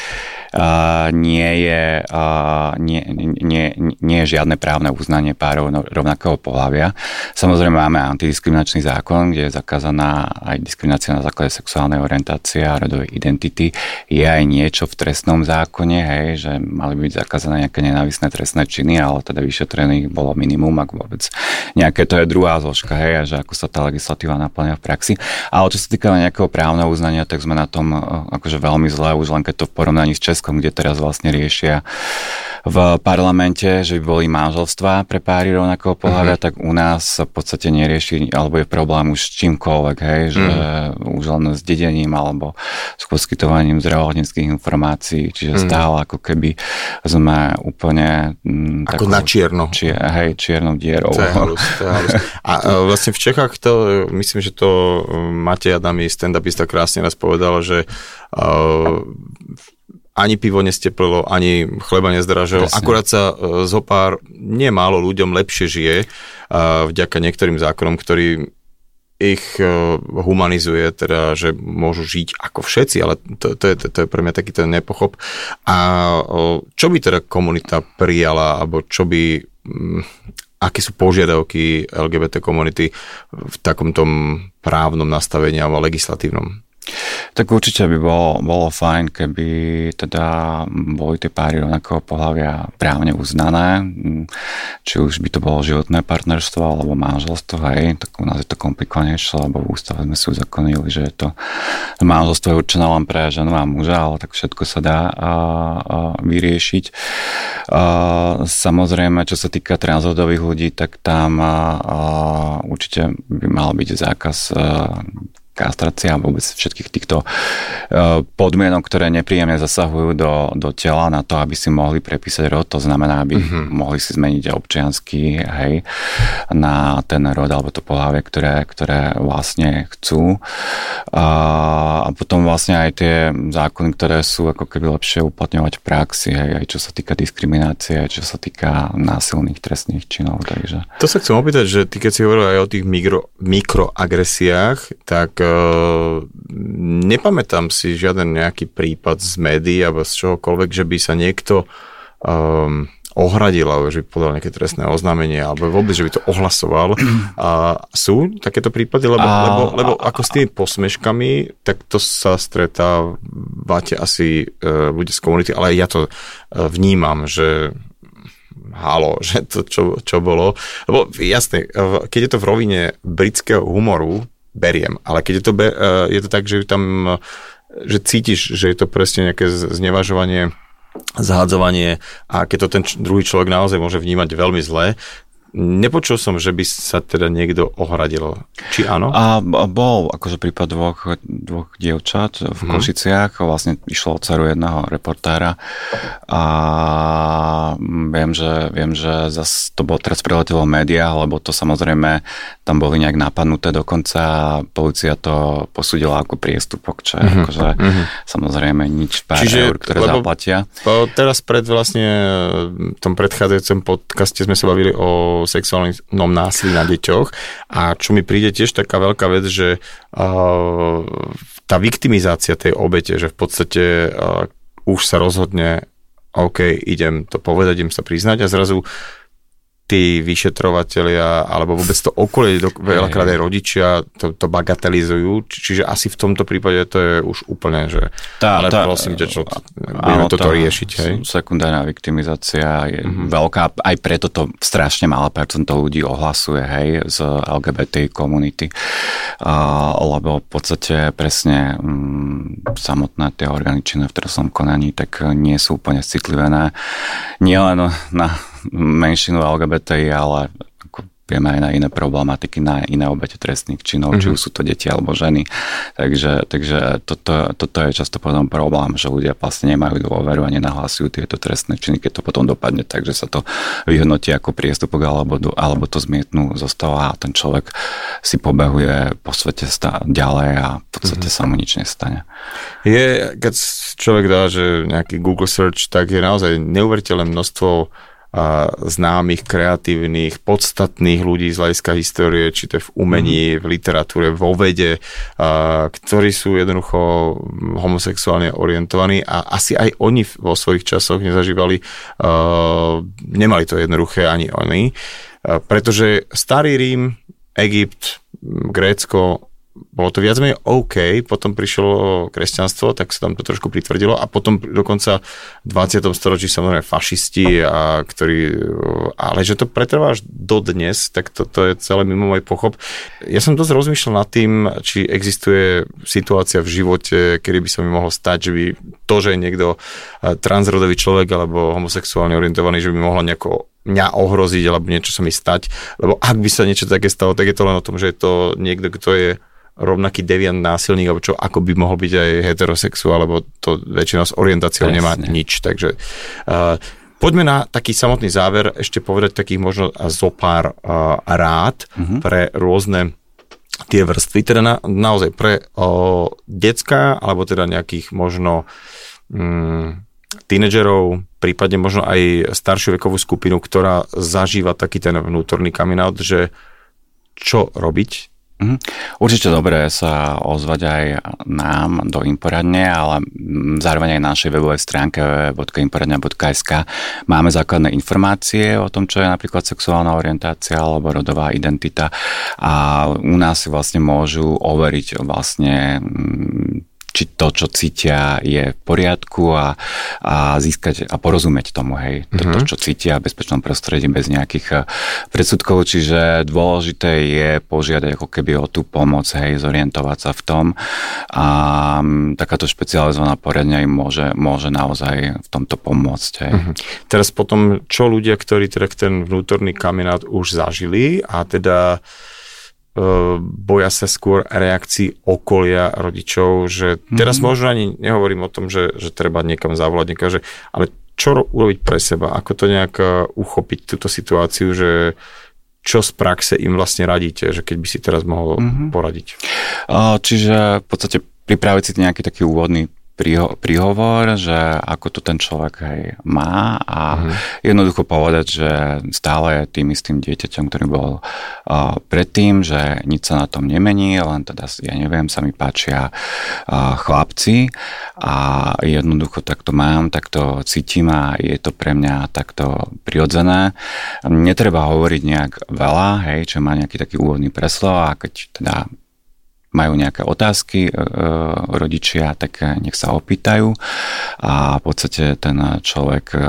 uh, nie, je, uh, nie, nie, nie je žiadne právne uznanie párov no, rovnakého pohľavia. Samozrejme máme antidiskriminačný zákon, kde je zakázaná aj diskriminácia na základe sexuálnej orientácie a rodovej identity. Je aj niečo v trestnom zákone, hej, že mali byť zakázané nejaké nenávisné trestné činy, ale teda vyšetrených bolo minimum, ak vôbec nejaké to je druhá zložka hej, že ako sa tá legislatíva naplňa v praxi. Ale čo sa týka nejakého právneho uznania, tak sme na tom e, akože veľmi zle, už len keď to v porovnaní s Českom, kde teraz vlastne riešia v parlamente, že by boli manželstva pre páry rovnakého pohľavia, mm-hmm. tak u nás sa v podstate nerieši, alebo je problém už s čímkoľvek, hej, že mm-hmm. už len s dedením alebo s poskytovaním zdravotníckých informácií, čiže mm-hmm. stále ako keby sme úplne... M, ako takú, na čierno. Čier, hej, čiernou dierou. To je halus, to je halus. A vlastne v Čechách to, myslím, že to Matej Adami, stand-upista, krásne raz povedal, že uh, ani pivo nesteplilo, ani chleba nezdražil. Presne. Akurát sa uh, zo pár, nie málo ľuďom lepšie žije uh, vďaka niektorým zákonom, ktorý ich uh, humanizuje, teda, že môžu žiť ako všetci, ale to, to, je, to, to je pre mňa taký ten nepochop. A čo by teda komunita prijala, alebo čo by mm, aké sú požiadavky LGBT komunity v takom tom právnom nastavení alebo legislatívnom? Tak určite by bolo, bolo fajn, keby teda boli tie páry rovnakého pohľavia právne uznané, či už by to bolo životné partnerstvo alebo manželstvo, hej, tak u nás je to komplikovanejšie, lebo v ústave sme si uzakonili, že je to manželstvo je určené len pre ženu a muža, ale tak všetko sa dá a, a vyriešiť. A, samozrejme, čo sa týka transrodových ľudí, tak tam a, a, určite by mal byť zákaz kastrácia a vôbec všetkých týchto e, podmienok, ktoré nepríjemne zasahujú do, do tela na to, aby si mohli prepísať rod. To znamená, aby mm-hmm. mohli si zmeniť občiansky, hej, na ten rod alebo to pohľavie, ktoré, ktoré vlastne chcú. A, a potom vlastne aj tie zákony, ktoré sú ako keby lepšie uplatňovať v praxi, hej, aj čo sa týka diskriminácie, čo sa týka násilných trestných činov. Takže. To sa chcem opýtať, že ty keď si hovoril aj o tých mikro, mikroagresiách, tak nepamätám si žiaden nejaký prípad z médií alebo z čohokoľvek, že by sa niekto um, ohradil, alebo že by podal nejaké trestné oznámenie, alebo vôbec, že by to ohlasoval. A sú takéto prípady? Lebo, a, lebo, lebo a, ako s tými posmeškami, tak to sa stretávate asi uh, ľudia z komunity, ale ja to uh, vnímam, že halo, že to čo, čo bolo. Lebo jasne, keď je to v rovine britského humoru, beriem. Ale keď je to, be, eh, je to tak, že tam že cítiš, že je to presne nejaké znevažovanie zahadzovanie a keď to ten druhý človek naozaj môže vnímať veľmi zle, Nepočul som, že by sa teda niekto ohradil. Či áno? A bol akože prípad dvoch, dvoch dievčat v hmm. Košiciach. Vlastne išlo o dceru jedného reportára. A viem, že, viem, že zase to bolo teraz preletelo v médiách, lebo to samozrejme tam boli nejak napadnuté dokonca. Policia to posúdila ako priestupok, čo je hmm. akože hmm. samozrejme nič pár Čiže, eur, ktoré zaplatia. Teraz pred vlastne v tom predchádzajúcom podcaste sme sa bavili o sexuálnom násilí na deťoch. A čo mi príde tiež taká veľká vec, že tá viktimizácia tej obete, že v podstate už sa rozhodne OK, idem to povedať, idem sa priznať a zrazu tí vyšetrovateľia alebo vôbec to okolie, veľakrát aj rodičia to, to bagatelizujú, čiže asi v tomto prípade to je už úplne, že tá, ale tá, prosím ťa, čo, budeme toto riešiť. Hej? Sekundárna viktimizácia je mm-hmm. veľká, aj preto to strašne malé percento ľudí ohlasuje, hej, z LGBT komunity, uh, lebo v podstate presne um, samotné tie orgány činné v trestnom konaní tak nie sú úplne citlivené nielen na menšinu LGBTI, ale ako vieme aj na iné problematiky, na iné obete trestných činov, mm-hmm. či mhm. už sú to deti alebo ženy. Takže, takže toto, toto je často potom problém, že ľudia vlastne nemajú dôveru a nenahlasujú tieto trestné činy, keď to potom dopadne tak, že sa to vyhodnotí ako priestupok alebo, alebo to zmietnú zo stola a ten človek si pobehuje po svete stá, ďalej a v podstate mm-hmm. sa mu nič nestane. Je, keď človek dá, že nejaký Google search, tak je naozaj neuveriteľné množstvo známych, kreatívnych, podstatných ľudí z hľadiska histórie, či to je v umení, mm. v literatúre, vo vede, ktorí sú jednoducho homosexuálne orientovaní a asi aj oni vo svojich časoch nezažívali, nemali to jednoduché ani oni, pretože starý Rím, Egypt, Grécko, bolo to viac menej OK, potom prišlo kresťanstvo, tak sa tam to trošku pritvrdilo a potom dokonca v 20. storočí samozrejme fašisti, a ktorí, ale že to pretrvá až do dnes, tak to, to je celé mimo môj pochop. Ja som dosť rozmýšľal nad tým, či existuje situácia v živote, kedy by sa mi mohlo stať, že by to, že je niekto eh, transrodový človek alebo homosexuálne orientovaný, že by mohlo nejako mňa ohroziť alebo niečo sa mi stať, lebo ak by sa niečo také stalo, tak je to len o tom, že je to niekto, kto je rovnaký deviant násilník, alebo čo, ako by mohol byť aj heterosexuál, lebo to väčšinou s orientáciou nemá nič. Takže uh, poďme na taký samotný záver, ešte povedať takých možno zo pár uh, rád uh-huh. pre rôzne tie vrstvy, teda na, naozaj pre uh, decka, alebo teda nejakých možno um, tínedžerov, prípadne možno aj staršiu vekovú skupinu, ktorá zažíva taký ten vnútorný coming out, že čo robiť, určite dobré sa ozvať aj nám do Imporadne, ale zároveň aj na našej webovej stránke www.imporadne.sk máme základné informácie o tom, čo je napríklad sexuálna orientácia alebo rodová identita. A u nás si vlastne môžu overiť vlastne či to, čo cítia, je v poriadku a, a získať a porozumieť tomu, hej, mm-hmm. to, to, mhm. čo cítia v bezpečnom prostredí bez nejakých eh, predsudkov, čiže dôležité je požiadať ako keby o tú pomoc, hej, zorientovať sa v tom a mm, takáto špecializovaná poradňa im môže, môže naozaj v tomto pomôcť, hej. Mm-hmm. Teraz potom, čo ľudia, ktorí teda ten vnútorný kaminát už zažili a teda boja sa skôr reakcií okolia rodičov, že teraz mm-hmm. možno ani nehovorím o tom, že, že treba niekam zavolať niekoho, že, ale čo urobiť pre seba, ako to nejak e, uchopiť túto situáciu, že čo z praxe im vlastne radíte, že keď by si teraz mohol mm-hmm. poradiť? Čiže v podstate pripraviť si nejaký taký úvodný prího- príhovor, že ako to ten človek aj má a uh-huh. jednoducho povedať, že stále je tým istým dieťaťom, ktorý bol uh, predtým, že nič sa na tom nemení, len teda, ja neviem, sa mi páčia uh, chlapci a jednoducho takto mám, takto cítim a je to pre mňa takto prirodzené. Netreba hovoriť nejak veľa, hej, čo má nejaký taký úvodný preslov a keď teda majú nejaké otázky e, e, rodičia, tak nech sa opýtajú a v podstate ten človek e,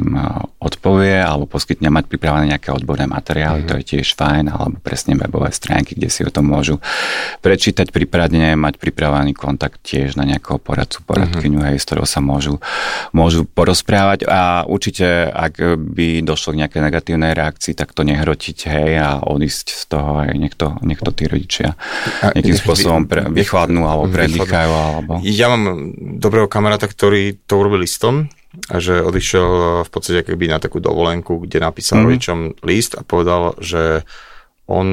im odpovie alebo poskytne mať pripravené nejaké odborné materiály, mm-hmm. to je tiež fajn, alebo presne webové stránky, kde si o tom môžu prečítať, prípadne mať pripravený kontakt tiež na nejakého poradcu, poradkyňu, mm-hmm. hej, s ktorou sa môžu, môžu porozprávať a určite, ak by došlo k nejakej negatívnej reakcii, tak to nehrotiť, hej, a odísť z toho aj niekto, niekto tí rodičia. Nejakým spôsobom pre, vychladnú alebo predýchajú. Alebo... Ja mám dobrého kamaráta, ktorý to urobil listom, a že odišiel v podstate keby na takú dovolenku, kde napísal mm. rodičom list a povedal, že on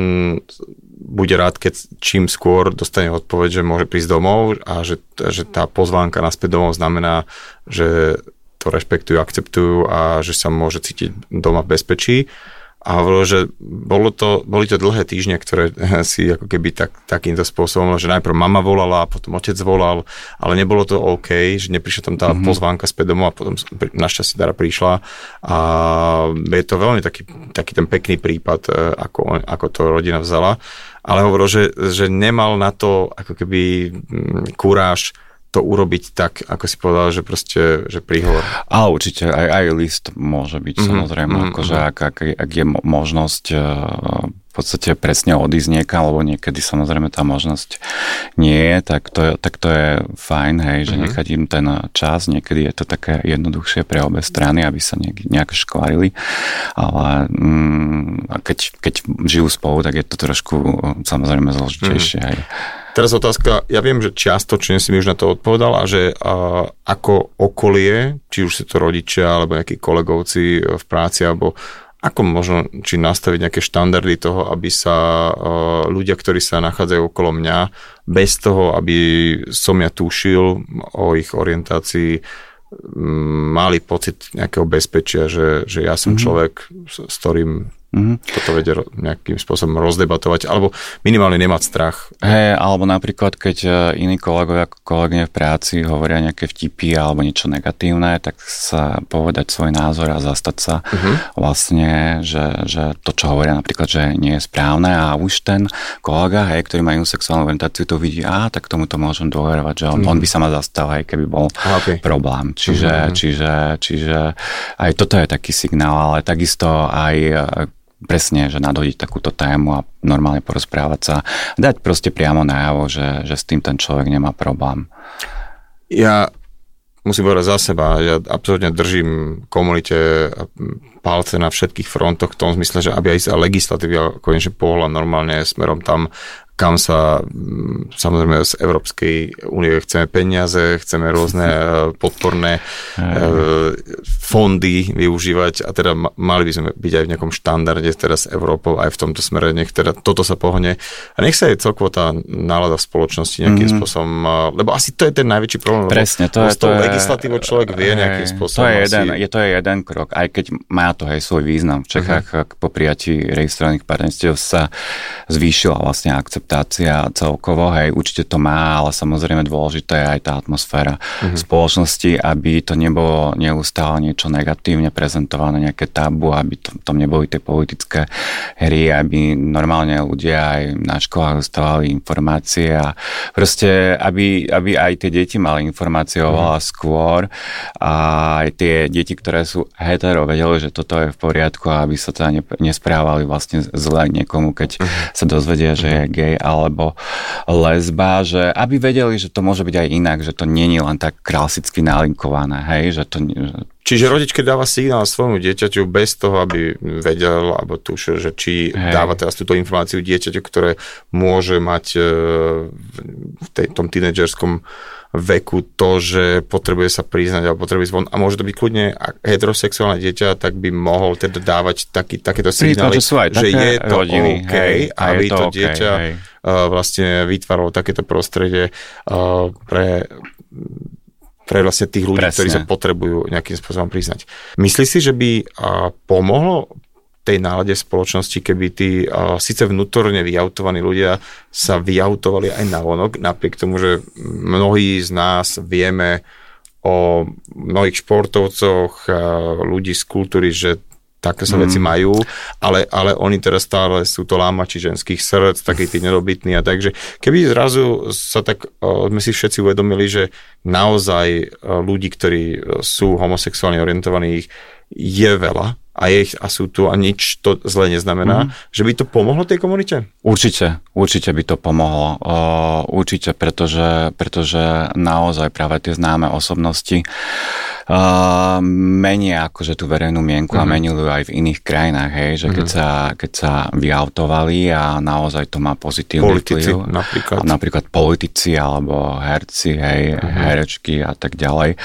bude rád, keď čím skôr dostane odpoveď, že môže prísť domov a že, že tá pozvánka naspäť domov znamená, že to rešpektujú, akceptujú a že sa môže cítiť doma v bezpečí a hovoril, že bolo to, boli to dlhé týždne, ktoré si ako keby tak, takýmto spôsobom, že najprv mama volala a potom otec volal, ale nebolo to OK, že neprišla tam tá mm-hmm. pozvánka späť domov a potom našťastie Dara prišla a je to veľmi taký, taký ten pekný prípad, e, ako, ako to rodina vzala, ale hovoril, že, že nemal na to ako keby kuráž to urobiť tak, ako si povedal, že proste, že príhovor. Ale určite aj, aj list môže byť, mm-hmm. samozrejme, mm-hmm. akože mhm. ak, ak, ak je možnosť uh, v podstate presne odísť niekam, alebo niekedy samozrejme tá možnosť nie je, tak to je, tak to je fajn, hej, že mm-hmm. nechať im ten čas, niekedy je to také jednoduchšie pre obe strany, aby sa nejak, nejak škvarili, ale mm, keď, keď žijú spolu, tak je to trošku samozrejme zložitejšie, mm-hmm. hej. Teraz otázka, ja viem, že čiastočne si mi už na to odpovedal a že a, ako okolie, či už si to rodičia alebo nejakí kolegovci v práci alebo ako možno, či nastaviť nejaké štandardy toho, aby sa uh, ľudia, ktorí sa nachádzajú okolo mňa, bez toho, aby som ja tušil o ich orientácii, mali pocit nejakého bezpečia, že, že ja som mm-hmm. človek, s, s ktorým Mm-hmm. Toto vedie nejakým spôsobom rozdebatovať, alebo minimálne nemať strach. Hey, alebo napríklad, keď e, iní kolegovia, kolegne v práci hovoria nejaké vtipy alebo niečo negatívne, tak sa povedať svoj názor a zastať sa mm-hmm. vlastne, že, že to, čo hovoria napríklad, že nie je správne a už ten kolega, hej, ktorý má inú sexuálnu orientáciu, to vidí, a tak tomu to môžem dôverovať, že on, mm-hmm. on by sa ma zastal, aj keby bol okay. problém. Čiže, mm-hmm. čiže, čiže aj toto je taký signál, ale takisto aj presne, že nadhodiť takúto tému a normálne porozprávať sa, dať proste priamo najavo, že, že s tým ten človek nemá problém. Ja musím povedať za seba, ja absolútne držím komunite palce na všetkých frontoch v tom zmysle, že aby aj sa legislatíva konečne pohľa normálne smerom tam, kam sa mm, samozrejme z Európskej únie chceme peniaze, chceme rôzne e, podporné e, fondy využívať a teda mali by sme byť aj v nejakom štandarde teraz s Európou aj v tomto smere, nech teda toto sa pohne a nech sa aj celkovo tá nálada v spoločnosti nejakým mm-hmm. spôsobom, e, lebo asi to je ten najväčší problém. Presne, to je, to je, legislatívou človek vie nejakým spôsobom. To je, jeden, asi... je, to je jeden krok, aj keď má to aj svoj význam. V Čechách uh-huh. po prijatí registrovaných partnerstiev sa zvýšila vlastne akcept akceptácia celkovo, hej, určite to má, ale samozrejme dôležité je aj tá atmosféra mm-hmm. spoločnosti, aby to nebolo neustále niečo negatívne prezentované, nejaké tabu, aby to, tam neboli tie politické hry, aby normálne ľudia aj na školách dostávali informácie a proste, aby, aby aj tie deti mali informácie oveľa skôr a aj tie deti, ktoré sú hetero, vedeli, že toto je v poriadku a aby sa teda nesprávali vlastne zle niekomu, keď sa dozvedia, že je gay alebo lesba, že aby vedeli, že to môže byť aj inak, že to není len tak klasicky nalinkované, hej, že to... Že... Čiže rodič, keď dáva signál svojmu dieťaťu bez toho, aby vedel alebo tušil, že či hej. dáva teraz túto informáciu dieťaťu, ktoré môže mať e, v tej, tom tínedžerskom veku to, že potrebuje sa priznať alebo potrebuje zvon a môže to byť kľudne heterosexuálne dieťa, tak by mohol teda dávať taký, takéto signály, že, sú aj že je to rodiny, OK, hej, aby to, to okay, dieťa hej. Uh, vlastne vytváralo takéto prostredie uh, pre pre vlastne tých ľudí, Presne. ktorí sa potrebujú nejakým spôsobom priznať. Myslíš si, že by uh, pomohlo tej nálade spoločnosti, keby tí uh, síce vnútorne vyautovaní ľudia sa vyautovali aj na vonok, napriek tomu, že mnohí z nás vieme o mnohých športovcoch, uh, ľudí z kultúry, že také sa mm. veci majú, ale, ale oni teraz stále sú to lámači ženských srdc, takí tí nedobytní a takže keby zrazu sa tak, uh, sme si všetci uvedomili, že naozaj uh, ľudí, ktorí sú homosexuálne orientovaní, je veľa, a, je, a sú tu a nič to zle neznamená, mm. že by to pomohlo tej komunite? Určite, určite by to pomohlo. Uh, určite, pretože, pretože naozaj práve tie známe osobnosti uh, menia akože tú verejnú mienku mm. a mhm. menili ju aj v iných krajinách, hej, že keď, mhm. sa, keď sa vyautovali a naozaj to má pozitívny politici, vplyv. napríklad. Napríklad politici alebo herci, hej, mm. herečky a tak ďalej.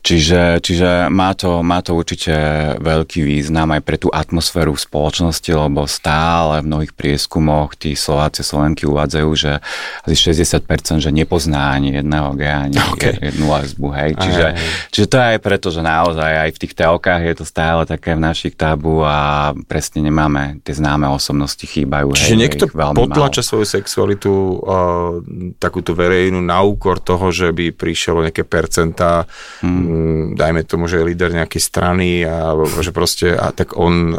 Čiže, čiže má, to, má to určite veľký význam aj pre tú atmosféru v spoločnosti, lebo stále v mnohých prieskumoch tí Slováci Slovenky uvádzajú, že asi 60% že nepozná ani jedného gea, ani okay. jednu lesbu, hej. Čiže, aj, aj. čiže to je aj preto, že naozaj aj v tých telkách je to stále také v našich tabu a presne nemáme tie známe osobnosti chýbajú. Čiže hej, niekto potlača málo. svoju sexualitu uh, takúto verejnú na úkor toho, že by prišlo nejaké percentá, hmm. dajme tomu, že je líder nejakej strany a že proste a tak on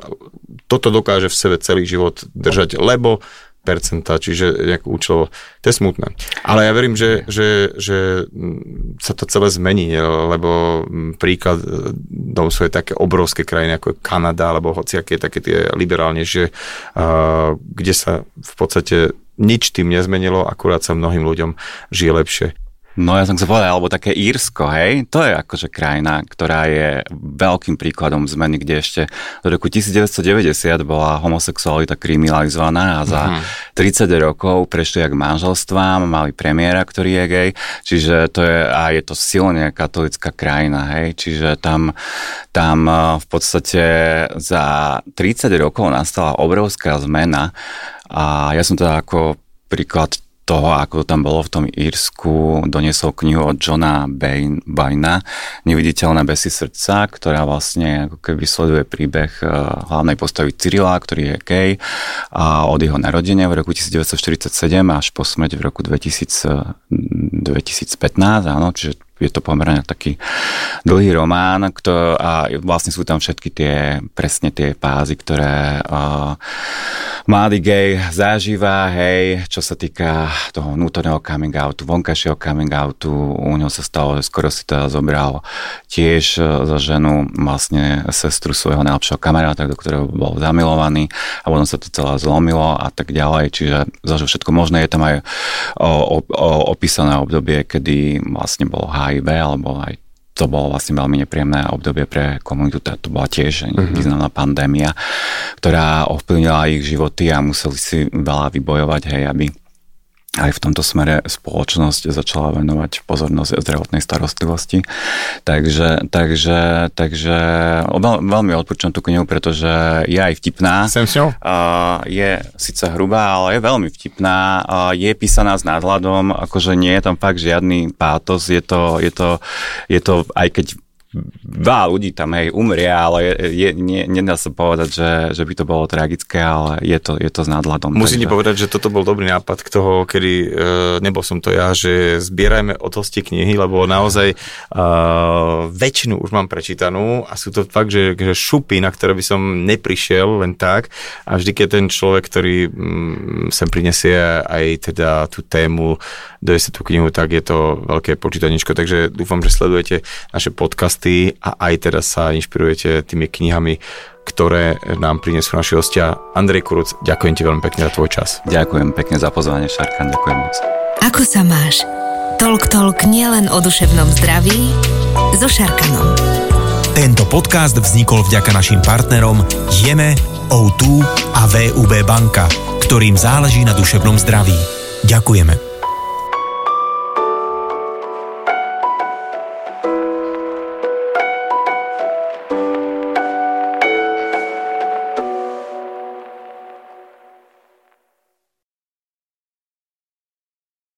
toto dokáže v sebe celý život držať, lebo percenta, čiže nejak účelovo. To je smutné. Ale ja verím, že, že, že sa to celé zmení, lebo príklad e, dom sú také obrovské krajiny, ako Kanada, alebo hociaké také tie liberálnejšie, kde sa v podstate nič tým nezmenilo, akurát sa mnohým ľuďom žije lepšie. No ja som chcel povedať, alebo také Írsko, hej, to je akože krajina, ktorá je veľkým príkladom zmeny, kde ešte do roku 1990 bola homosexualita kriminalizovaná a za mm-hmm. 30 rokov prešli jak manželstvám, mali premiéra, ktorý je gay, čiže to je, a je to silne katolická krajina, hej, čiže tam, tam eh, v podstate za 30 rokov nastala obrovská zmena. A ja som teda ako príklad toho, ako tam bolo v tom Írsku, doniesol knihu od Johna Bain, Baina, Neviditeľné besy srdca, ktorá vlastne ako keby sleduje príbeh uh, hlavnej postavy Cyrila, ktorý je gay, a od jeho narodenia v roku 1947 až po smrť v roku 2000, 2015, áno, čiže je to pomerne taký dlhý román kto, a vlastne sú tam všetky tie, presne tie fázy, ktoré uh, mladý gay zažíva, hej, čo sa týka toho vnútorného coming outu, vonkajšieho coming outu, u neho sa stalo, že skoro si teda zobral tiež za ženu vlastne sestru svojho najlepšieho kamaráta, do ktorého bol zamilovaný a potom sa to celé zlomilo a tak ďalej, čiže zažil všetko možné, je tam aj o, o, o, opísané obdobie, kedy vlastne bol HIV, alebo aj to bolo vlastne veľmi nepríjemné obdobie pre komunitu, to bola tiež mm-hmm. významná pandémia, ktorá ovplyvnila ich životy a museli si veľa vybojovať, hej, aby aj v tomto smere spoločnosť začala venovať pozornosť zdravotnej starostlivosti. Takže, takže, takže veľ, veľmi odporúčam tú knihu, pretože je aj vtipná. Sem s ňou? Uh, je síce hrubá, ale je veľmi vtipná. Uh, je písaná s nadhľadom, akože nie je tam fakt žiadny pátos. Je to, je to, je to aj keď veľa ľudí tam hej umrie, ale je, nie, nedá sa povedať, že, že by to bolo tragické, ale je to, je to s nadhľadom. Musím takže... povedať, že toto bol dobrý nápad k toho, kedy e, nebol som to ja, že zbierajme od hosti knihy, lebo naozaj e, väčšinu už mám prečítanú a sú to fakt, že, že šupy, na ktoré by som neprišiel len tak a vždy, keď ten človek, ktorý mm, sem prinesie aj teda tú tému, dojese tú knihu, tak je to veľké počítaničko, takže dúfam, že sledujete naše podcasty podcasty a aj teraz sa inšpirujete tými knihami, ktoré nám prinesú naši hostia. Andrej Kuruc, ďakujem ti veľmi pekne za tvoj čas. Ďakujem pekne za pozvanie, Šarkan, ďakujem moc. Ako sa máš? Tolk Tolk nielen o duševnom zdraví, so Šarkanom. Tento podcast vznikol vďaka našim partnerom Jeme, O2 a VUB banka, ktorým záleží na duševnom zdraví. Ďakujeme.